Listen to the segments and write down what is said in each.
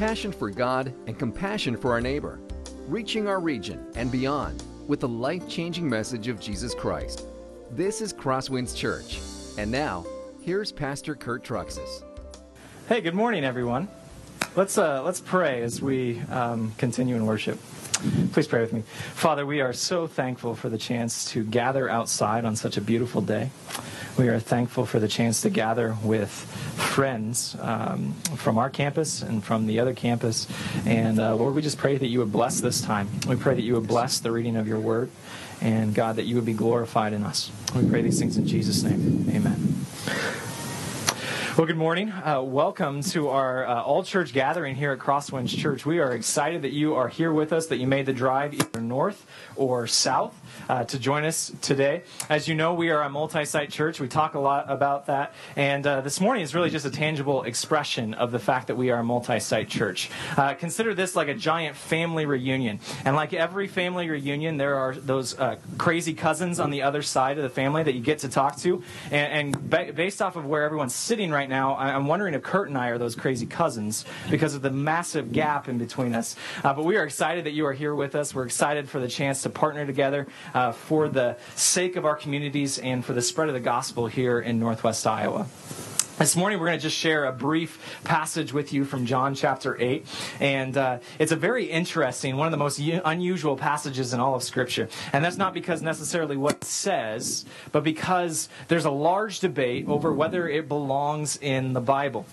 passion for God and compassion for our neighbor, reaching our region and beyond with the life changing message of Jesus Christ. This is Crosswinds Church. And now, here's Pastor Kurt Truxas. Hey, good morning, everyone. Let's, uh, let's pray as we um, continue in worship. Please pray with me. Father, we are so thankful for the chance to gather outside on such a beautiful day. We are thankful for the chance to gather with friends um, from our campus and from the other campus. And uh, Lord, we just pray that you would bless this time. We pray that you would bless the reading of your word. And God, that you would be glorified in us. We pray these things in Jesus' name. Amen. Well, good morning. Uh, welcome to our uh, all church gathering here at Crosswinds Church. We are excited that you are here with us, that you made the drive either north or south uh, to join us today. As you know, we are a multi site church. We talk a lot about that. And uh, this morning is really just a tangible expression of the fact that we are a multi site church. Uh, consider this like a giant family reunion. And like every family reunion, there are those uh, crazy cousins on the other side of the family that you get to talk to. And, and ba- based off of where everyone's sitting right now, I'm wondering if Kurt and I are those crazy cousins because of the massive gap in between us. Uh, but we are excited that you are here with us. We're excited for the chance to partner together uh, for the sake of our communities and for the spread of the gospel here in Northwest Iowa. This morning, we're going to just share a brief passage with you from John chapter 8. And uh, it's a very interesting, one of the most u- unusual passages in all of Scripture. And that's not because necessarily what it says, but because there's a large debate over whether it belongs in the Bible.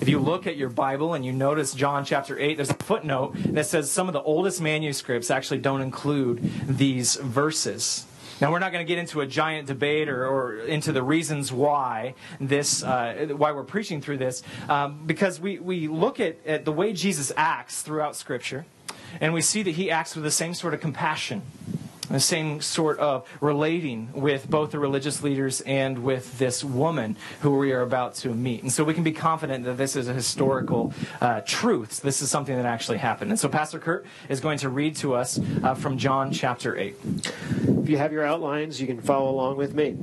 If you look at your Bible and you notice John chapter 8, there's a footnote that says some of the oldest manuscripts actually don't include these verses. Now, we're not going to get into a giant debate or, or into the reasons why this, uh, why we're preaching through this, um, because we, we look at, at the way Jesus acts throughout Scripture, and we see that he acts with the same sort of compassion the same sort of relating with both the religious leaders and with this woman who we are about to meet. And so we can be confident that this is a historical uh, truth. This is something that actually happened. And so Pastor Kurt is going to read to us uh, from John chapter 8. If you have your outlines, you can follow along with me.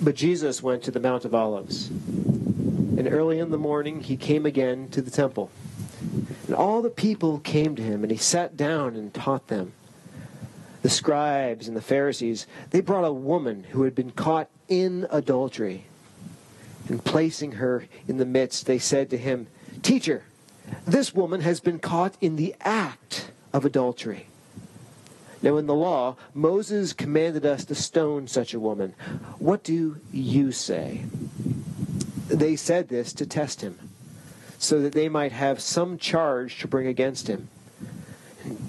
But Jesus went to the Mount of Olives. And early in the morning, he came again to the temple. And all the people came to him, and he sat down and taught them. The scribes and the Pharisees, they brought a woman who had been caught in adultery. And placing her in the midst, they said to him, Teacher, this woman has been caught in the act of adultery. Now, in the law, Moses commanded us to stone such a woman. What do you say? They said this to test him so that they might have some charge to bring against him.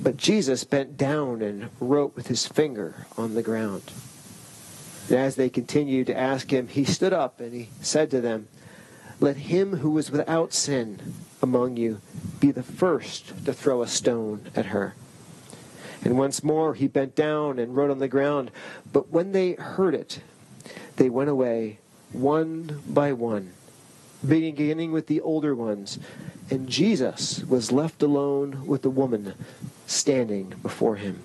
But Jesus bent down and wrote with his finger on the ground. And as they continued to ask him, he stood up and he said to them, Let him who is without sin among you be the first to throw a stone at her. And once more he bent down and wrote on the ground. But when they heard it, they went away one by one beginning with the older ones. And Jesus was left alone with the woman standing before him.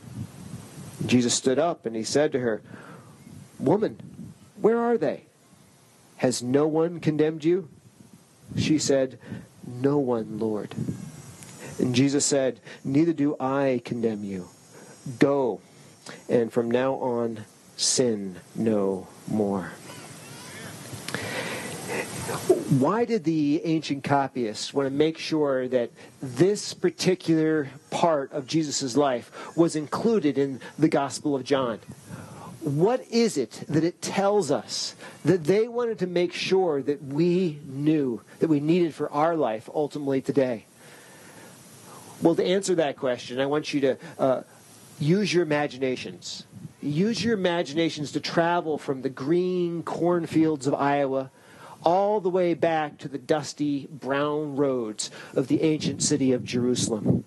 Jesus stood up and he said to her, Woman, where are they? Has no one condemned you? She said, No one, Lord. And Jesus said, Neither do I condemn you. Go, and from now on, sin no more. Why did the ancient copyists want to make sure that this particular part of Jesus' life was included in the Gospel of John? What is it that it tells us that they wanted to make sure that we knew, that we needed for our life ultimately today? Well, to answer that question, I want you to uh, use your imaginations. Use your imaginations to travel from the green cornfields of Iowa all the way back to the dusty brown roads of the ancient city of Jerusalem.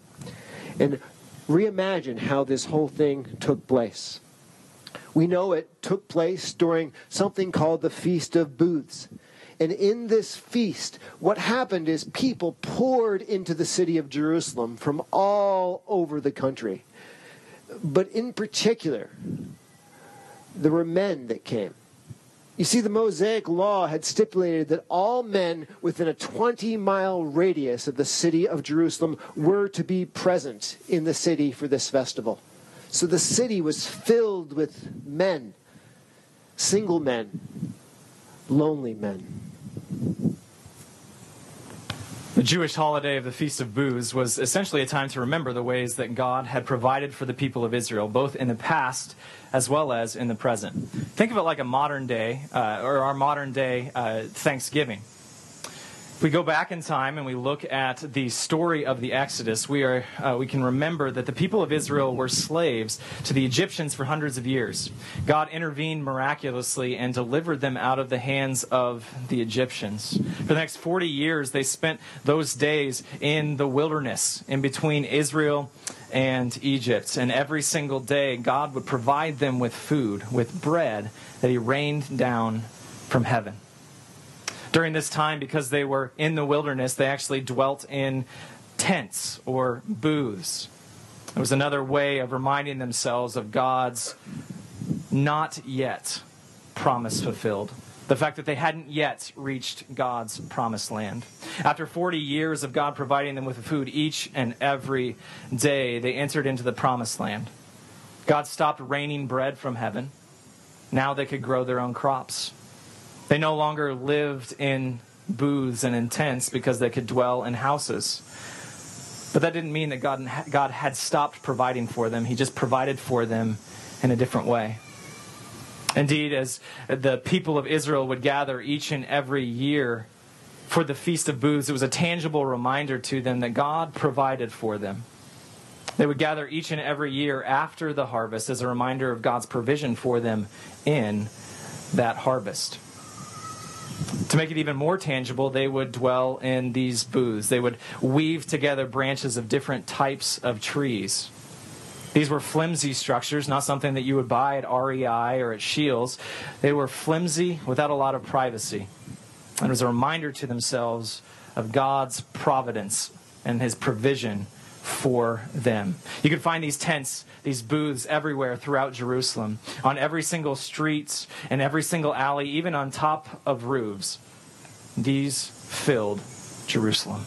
And reimagine how this whole thing took place. We know it took place during something called the Feast of Booths. And in this feast, what happened is people poured into the city of Jerusalem from all over the country. But in particular, there were men that came You see, the Mosaic law had stipulated that all men within a 20 mile radius of the city of Jerusalem were to be present in the city for this festival. So the city was filled with men, single men, lonely men. The Jewish holiday of the Feast of Booths was essentially a time to remember the ways that God had provided for the people of Israel, both in the past as well as in the present. Think of it like a modern day, uh, or our modern day uh, Thanksgiving we go back in time and we look at the story of the Exodus, we, are, uh, we can remember that the people of Israel were slaves to the Egyptians for hundreds of years. God intervened miraculously and delivered them out of the hands of the Egyptians. For the next 40 years, they spent those days in the wilderness in between Israel and Egypt. And every single day, God would provide them with food, with bread that He rained down from heaven during this time, because they were in the wilderness, they actually dwelt in tents or booths. It was another way of reminding themselves of God's not yet promise fulfilled. The fact that they hadn't yet reached God's promised land. After 40 years of God providing them with food each and every day, they entered into the promised land. God stopped raining bread from heaven. Now they could grow their own crops. They no longer lived in booths and in tents because they could dwell in houses. But that didn't mean that God, God had stopped providing for them. He just provided for them in a different way. Indeed, as the people of Israel would gather each and every year for the Feast of Booths, it was a tangible reminder to them that God provided for them. They would gather each and every year after the harvest as a reminder of God's provision for them in that harvest. To make it even more tangible, they would dwell in these booths. They would weave together branches of different types of trees. These were flimsy structures, not something that you would buy at REI or at Scheels. They were flimsy without a lot of privacy. And it was a reminder to themselves of God's providence and his provision for them. You can find these tents, these booths everywhere throughout Jerusalem, on every single street and every single alley, even on top of roofs. These filled Jerusalem.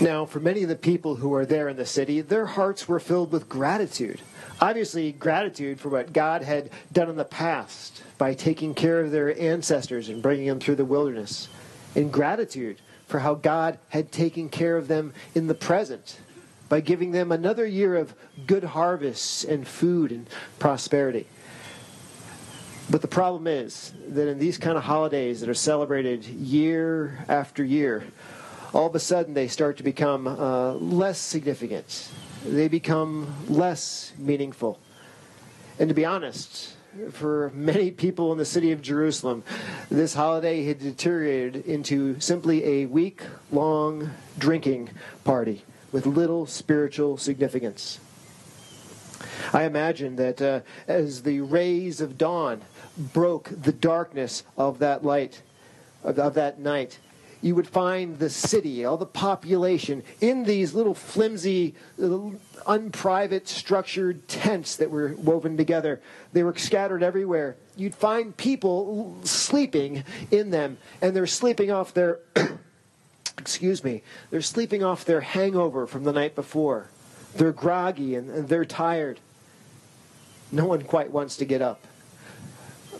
Now, for many of the people who were there in the city, their hearts were filled with gratitude. Obviously, gratitude for what God had done in the past by taking care of their ancestors and bringing them through the wilderness. And gratitude for how God had taken care of them in the present by giving them another year of good harvests and food and prosperity. But the problem is that in these kind of holidays that are celebrated year after year, all of a sudden they start to become uh, less significant. They become less meaningful. And to be honest, for many people in the city of Jerusalem, this holiday had deteriorated into simply a week long drinking party with little spiritual significance. I imagine that uh, as the rays of dawn broke the darkness of that light, of, of that night, you would find the city, all the population, in these little flimsy, unprivate, structured tents that were woven together. They were scattered everywhere. You'd find people sleeping in them, and they're sleeping off their, excuse me, they're sleeping off their hangover from the night before. They're groggy and, and they're tired. No one quite wants to get up.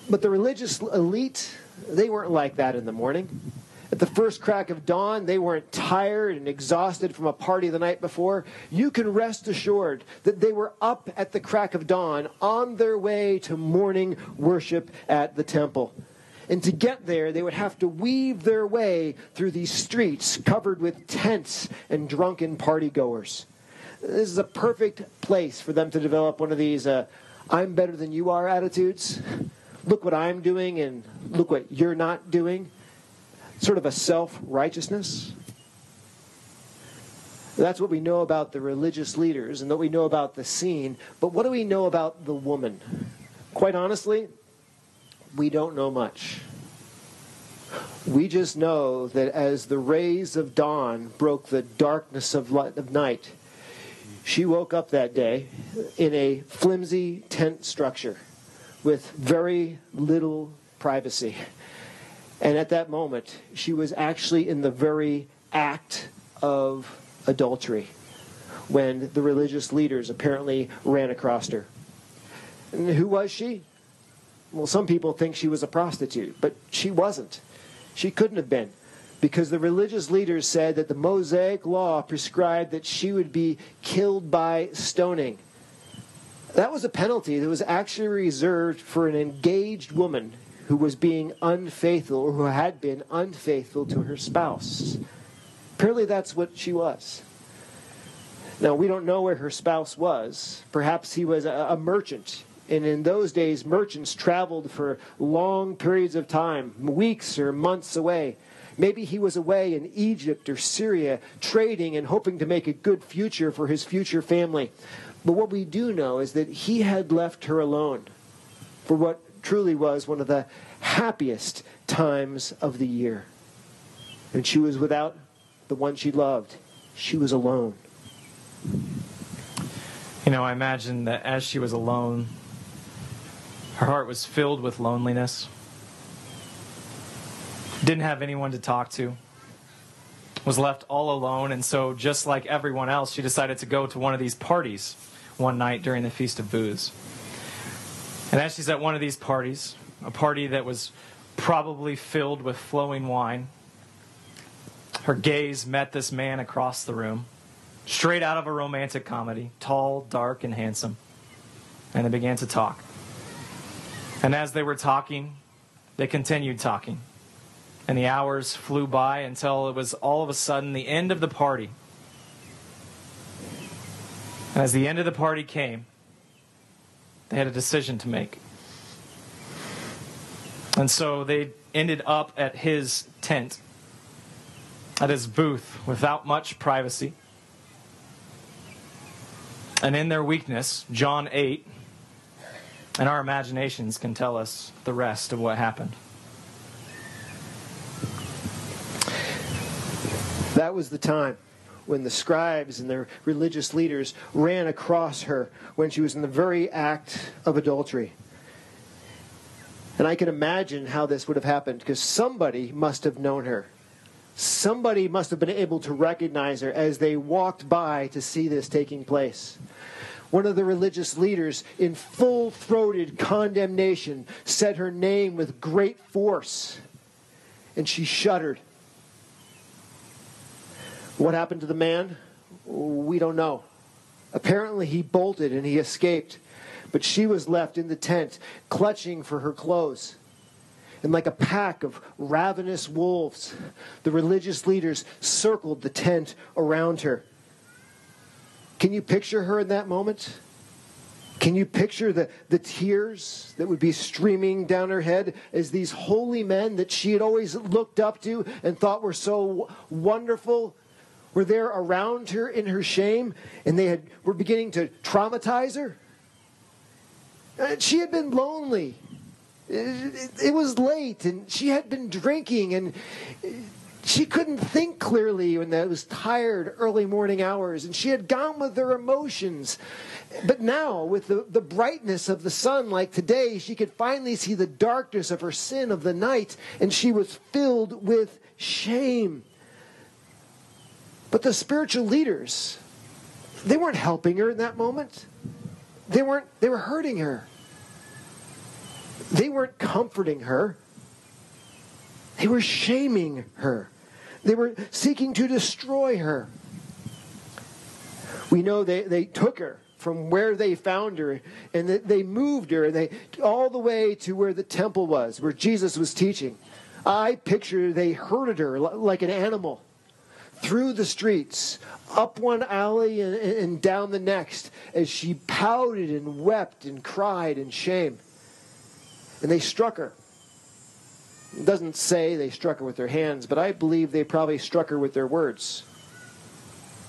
But the religious elite, they weren't like that in the morning. At the first crack of dawn, they weren't tired and exhausted from a party the night before. You can rest assured that they were up at the crack of dawn on their way to morning worship at the temple. And to get there, they would have to weave their way through these streets covered with tents and drunken partygoers. This is a perfect place for them to develop one of these uh, I'm better than you are attitudes. Look what I'm doing and look what you're not doing sort of a self righteousness. That's what we know about the religious leaders and what we know about the scene. But what do we know about the woman? Quite honestly, we don't know much. We just know that as the rays of dawn broke the darkness of, light, of night, she woke up that day in a flimsy tent structure with very little privacy. And at that moment, she was actually in the very act of adultery when the religious leaders apparently ran across her. And who was she? Well, some people think she was a prostitute, but she wasn't. She couldn't have been because the religious leaders said that the Mosaic law prescribed that she would be killed by stoning. That was a penalty that was actually reserved for an engaged woman who was being unfaithful or who had been unfaithful to her spouse. Apparently, that's what she was. Now, we don't know where her spouse was. Perhaps he was a, a merchant. And in those days, merchants traveled for long periods of time, weeks or months away. Maybe he was away in Egypt or Syria trading and hoping to make a good future for his future family. But what we do know is that he had left her alone for what truly was one of the happiest times of the year. And she was without the one she loved. She was alone. You know, I imagine that as she was alone, her heart was filled with loneliness. Didn't have anyone to talk to. Was left all alone, and so just like everyone else, she decided to go to one of these parties one night during the Feast of Booths. And as she's at one of these parties, a party that was probably filled with flowing wine, her gaze met this man across the room straight out of a romantic comedy, tall, dark, and handsome. And they began to talk. And as they were talking, they continued talking. And the hours flew by until it was all of a sudden the end of the party. And as the end of the party came, they had a decision to make. And so they ended up at his tent, at his booth, without much privacy. And in their weakness, John 8, and our imaginations can tell us the rest of what happened. That was the time when the scribes and their religious leaders ran across her when she was in the very act of adultery. And I can imagine how this would have happened because somebody must have known her. Somebody must have been able to recognize her as they walked by to see this taking place. One of the religious leaders, in full throated condemnation, said her name with great force, and she shuddered. What happened to the man? We don't know. Apparently, he bolted and he escaped, but she was left in the tent, clutching for her clothes. And like a pack of ravenous wolves, the religious leaders circled the tent around her. Can you picture her in that moment? Can you picture the, the tears that would be streaming down her head as these holy men that she had always looked up to and thought were so wonderful were there around her in her shame and they had, were beginning to traumatize her? And she had been lonely. It, it, was late and she had been drinking and she couldn't think clearly when it was tired early morning hours and she had gone with her emotions. But now with the, the brightness of the sun like today she could finally see the darkness of her sin of the night and she was filled with shame but the spiritual leaders they weren't helping her in that moment. They weren't they were hurting her. They weren't comforting her, they were shaming her, they were seeking to destroy her. We know they, they took her from where they found her and they moved her and they all the way to where the temple was where jesus was teaching. I picture they herded her like an animal through the streets up one alley and, and down the next as she pouted and wept and cried in shame and they struck her. It doesn't say they struck her with their hands, but I believe they probably struck her with their words.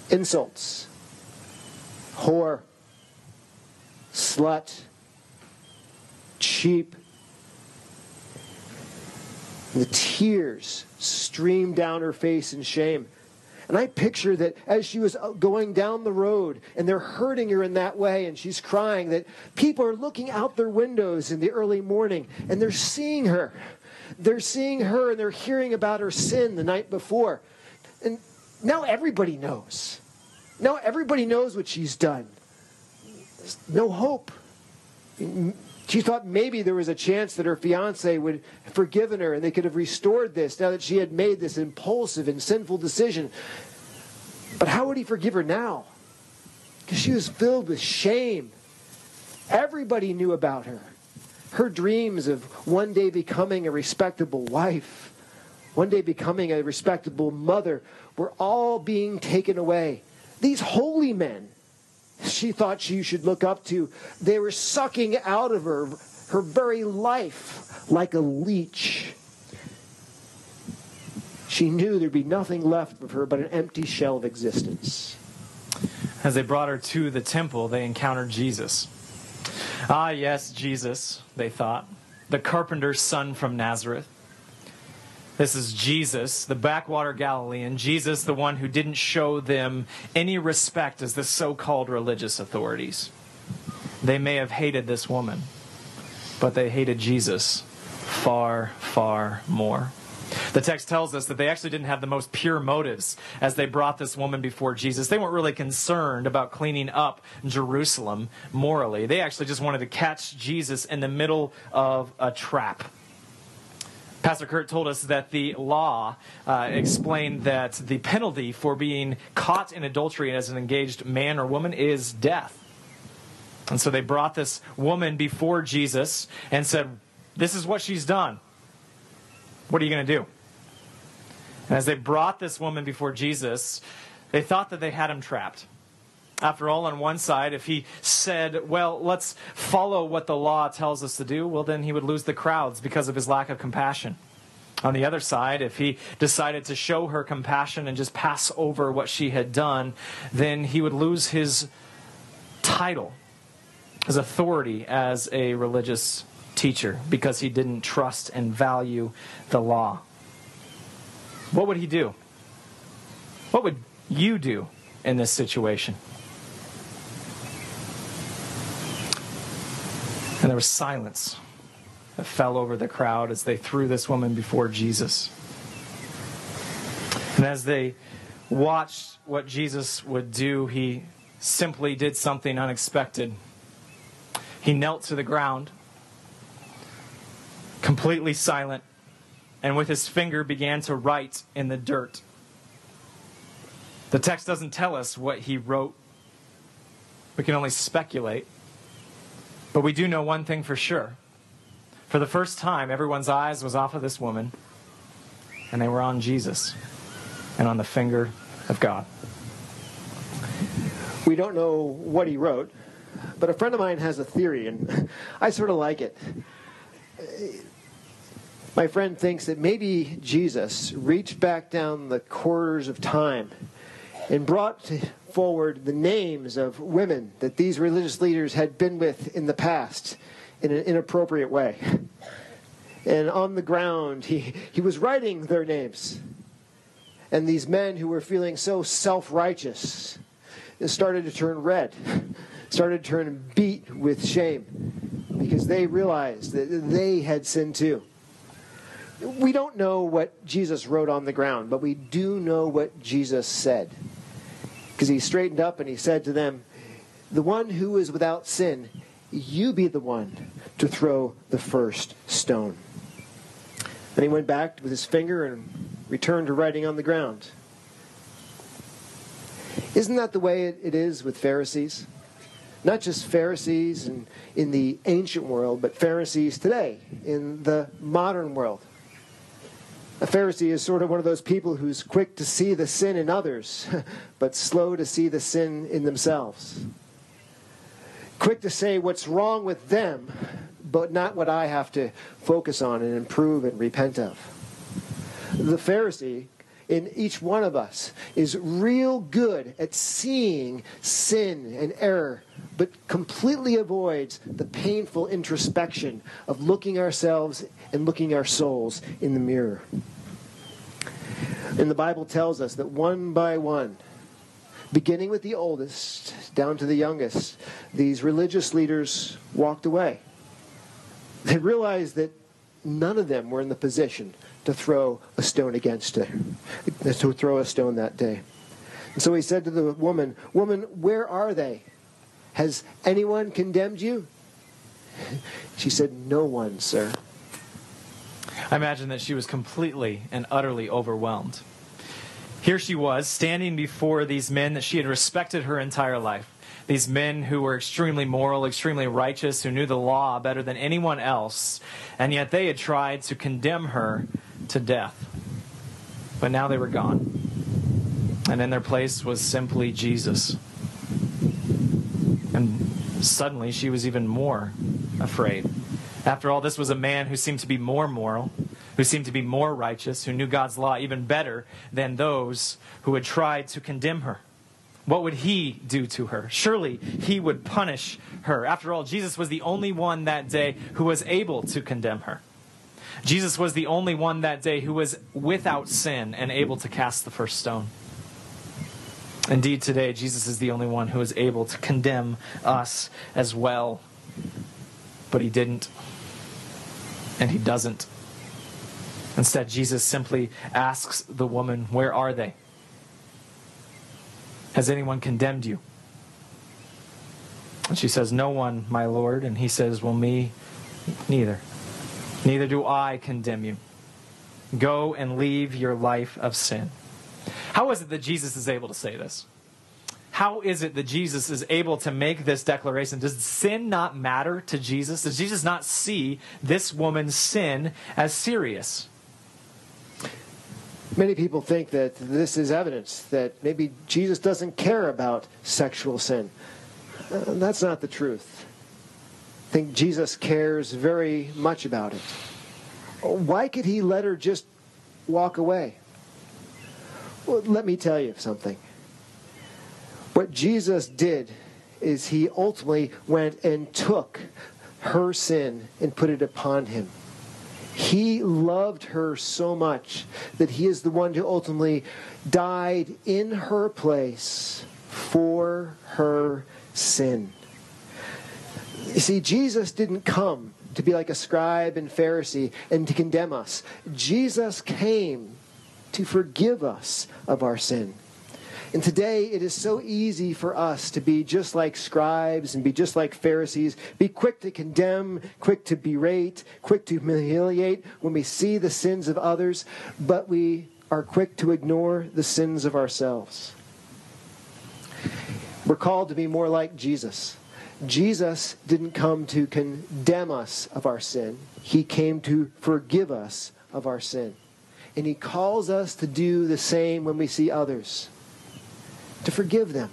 Insults, whore, slut, cheap. The tears streamed down her face in shame. And I picture that as she was uh, going down the road and they're hurting her in that way and she's crying, that people are looking out their windows in the early morning and they're seeing her. They're seeing her and they're hearing about her sin the night before. And now everybody knows. Now everybody knows what she's done. There's no hope. She thought maybe there was a chance that her fiance would have forgiven her and they could have restored this now that she had made this impulsive and sinful decision. But how would he forgive her now? Because she was filled with shame. Everybody knew about her. Her dreams of one day becoming a respectable wife, one day becoming a respectable mother, were all being taken away. These holy men she thought she should look up to, they were sucking out of her her very life like a leech. She knew there'd be nothing left of her but an empty shell of existence. As they brought her to the temple, they encountered Jesus. Ah, yes, Jesus, they thought, the carpenter's son from Nazareth. This is Jesus, the backwater Galilean, Jesus, the one who didn't show them any respect as the so called religious authorities. They may have hated this woman, but they hated Jesus far, far more. The text tells us that they actually didn't have the most pure motives as they brought this woman before Jesus. They weren't really concerned about cleaning up Jerusalem morally. They actually just wanted to catch Jesus in the middle of a trap. Pastor Kurt told us that the law uh, explained that the penalty for being caught in adultery as an engaged man or woman is death. And so they brought this woman before Jesus and said, This is what she's done. What are you going to do? And as they brought this woman before Jesus, they thought that they had him trapped. After all, on one side, if he said, well, let's follow what the law tells us to do, well, then he would lose the crowds because of his lack of compassion. On the other side, if he decided to show her compassion and just pass over what she had done, then he would lose his title, his authority as a religious teacher because he didn't trust and value the law. What would he do? What would you do in this situation? And there was silence that fell over the crowd as they threw this woman before Jesus. And as they watched what Jesus would do, he simply did something unexpected. He knelt to the ground, completely silent, and with his finger began to write in the dirt. The text doesn't tell us what he wrote. We can only speculate. But we do know one thing for sure. For the first time, everyone's eyes was off of this woman, and they were on Jesus and on the finger of God. We don't know what he wrote, but a friend of mine has a theory, and I sort of like it. My friend thinks that maybe Jesus reached back down the corridors of time and brought forward the names of women that these religious leaders had been with in the past in an inappropriate way. And on the ground, he, he was writing their names. And these men who were feeling so self righteous started to turn red, started to turn beat with shame because they realized that they had sinned too. We don't know what Jesus wrote on the ground, but we do know what Jesus said. Because he straightened up and he said to them, The one who is without sin, you be the one to throw the first stone. Then he went back with his finger and returned to writing on the ground. Isn't that the way it is with Pharisees? Not just Pharisees in, in the ancient world, but Pharisees today in the modern world. A Pharisee is sort of one of those people who's quick to see the sin in others, but slow to see the sin in themselves. Quick to say what's wrong with them, but not what I have to focus on and improve and repent of. The Pharisee in each one of us is real good at seeing sin and error, but completely avoids the painful introspection of looking ourselves and looking our souls in the mirror. And the Bible tells us that one by one, beginning with the oldest down to the youngest, these religious leaders walked away. They realized that none of them were in the position to throw a stone against her, to throw a stone that day. And so he said to the woman, Woman, where are they? Has anyone condemned you? She said, No one, sir. I imagine that she was completely and utterly overwhelmed. Here she was, standing before these men that she had respected her entire life. These men who were extremely moral, extremely righteous, who knew the law better than anyone else, and yet they had tried to condemn her to death. But now they were gone. And in their place was simply Jesus. And suddenly she was even more afraid. After all, this was a man who seemed to be more moral, who seemed to be more righteous, who knew God's law even better than those who had tried to condemn her. What would he do to her? Surely he would punish her. After all, Jesus was the only one that day who was able to condemn her. Jesus was the only one that day who was without sin and able to cast the first stone. Indeed, today, Jesus is the only one who is able to condemn us as well. But he didn't. And he doesn't. Instead, Jesus simply asks the woman, Where are they? Has anyone condemned you? And she says, No one, my Lord. And he says, Well, me neither. Neither do I condemn you. Go and leave your life of sin. How is it that Jesus is able to say this? How is it that Jesus is able to make this declaration? Does sin not matter to Jesus? Does Jesus not see this woman's sin as serious? Many people think that this is evidence that maybe Jesus doesn't care about sexual sin. Uh, that's not the truth. Think Jesus cares very much about it. Why could he let her just walk away? Well, let me tell you something. What Jesus did is he ultimately went and took her sin and put it upon him. He loved her so much that he is the one who ultimately died in her place for her sin. You see, Jesus didn't come to be like a scribe and Pharisee and to condemn us. Jesus came to forgive us of our sin. And today it is so easy for us to be just like scribes and be just like Pharisees, be quick to condemn, quick to berate, quick to humiliate when we see the sins of others, but we are quick to ignore the sins of ourselves. We're called to be more like Jesus. Jesus didn't come to condemn us of our sin. He came to forgive us of our sin. And he calls us to do the same when we see others to forgive them,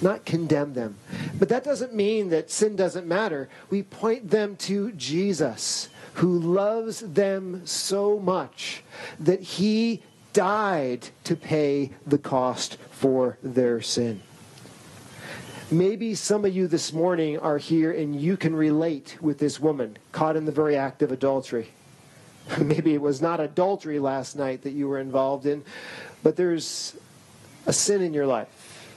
not condemn them. But that doesn't mean that sin doesn't matter. We point them to Jesus, who loves them so much that he died to pay the cost for their sin. Maybe some of you this morning are here and you can relate with this woman caught in the very act of adultery. Maybe it was not adultery last night that you were involved in, but there's a sin in your life.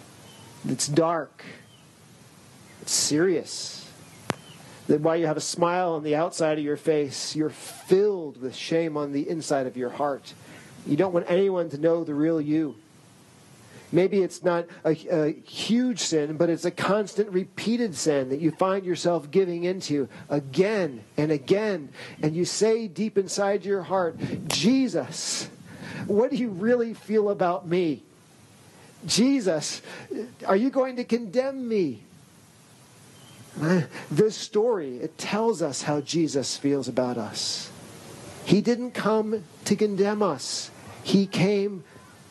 It's dark. It's serious. That while you have a smile on the outside of your face, you're filled with shame on the inside of your heart. You don't want anyone to know the real you. Maybe it's not a, a, huge sin, but it's a constant, repeated sin that you find yourself giving into again and again. And you say deep inside your heart, Jesus, what do you really feel about me? Jesus, are you going to condemn me? This story, it tells us how Jesus feels about us. He didn't come to condemn us. He came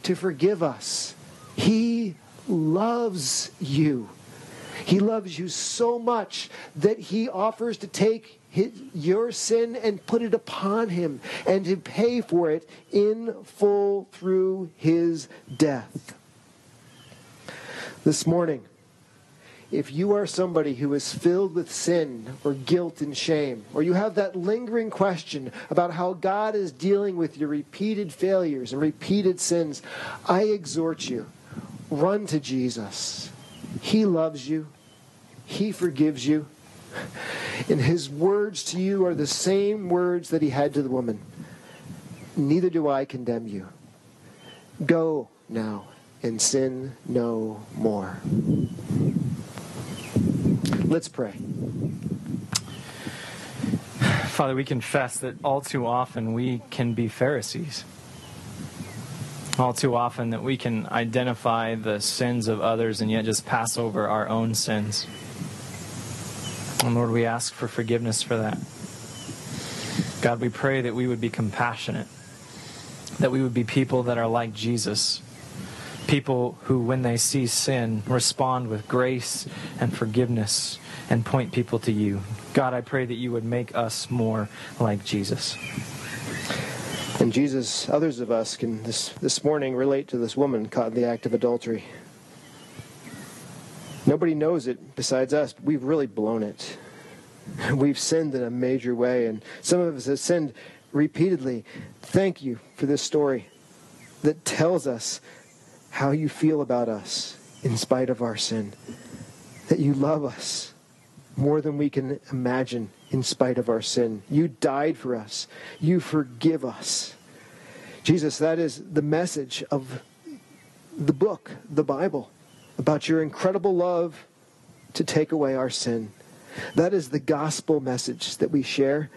to forgive us. He loves you. He loves you so much that he offers to take his, your sin and put it upon him and to pay for it in full through his death this morning. if you are somebody who is filled with sin or guilt and shame, or you have that lingering question about how God is dealing with your repeated failures and repeated sins, I exhort you run to Jesus. He loves you, He forgives you. And His words to you are the same words that He had to the woman Neither do I condemn you. Go now and sin no more. Let's pray. Father, we confess that all too often we can be Pharisees. All too often that we can identify the sins of others and yet just pass over our own sins. And Lord, we ask for forgiveness for that. God, we pray that we would be compassionate, that we would be people that are like Jesus, people who, when they see sin, respond with grace and forgiveness and point people to you. God, I pray that you would make us more like Jesus. And Jesus, others of us can this, this morning relate to this woman caught in the act of adultery. Nobody knows it besides us. We've really blown it. We've sinned in a major way, and some of us have sinned repeatedly. Thank you for this story that tells us how you feel about us in spite of our sin. That you love us more than we can imagine in spite of our sin. You died for us. You forgive us. Jesus, that is the message of the book, the Bible, about your incredible love to take away our sin. That is the gospel message that we share.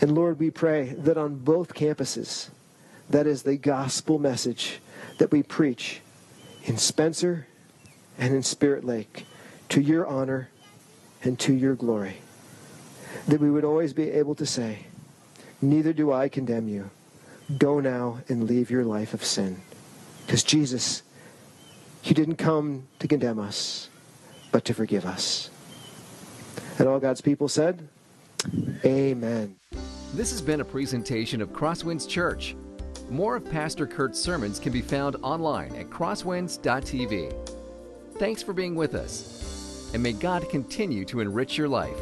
And Lord, we pray that on both campuses, that is the gospel message that we preach in Spencer and in Spirit Lake to your honor and to your glory. That we would always be able to say, Neither do I condemn you. Go now and leave your life of sin. Because Jesus, He didn't come to condemn us, but to forgive us. And all God's people said, Amen. This has been a presentation of Crosswinds Church. More of Pastor Kurt's sermons can be found online at crosswinds.tv. Thanks for being with us, and may God continue to enrich your life.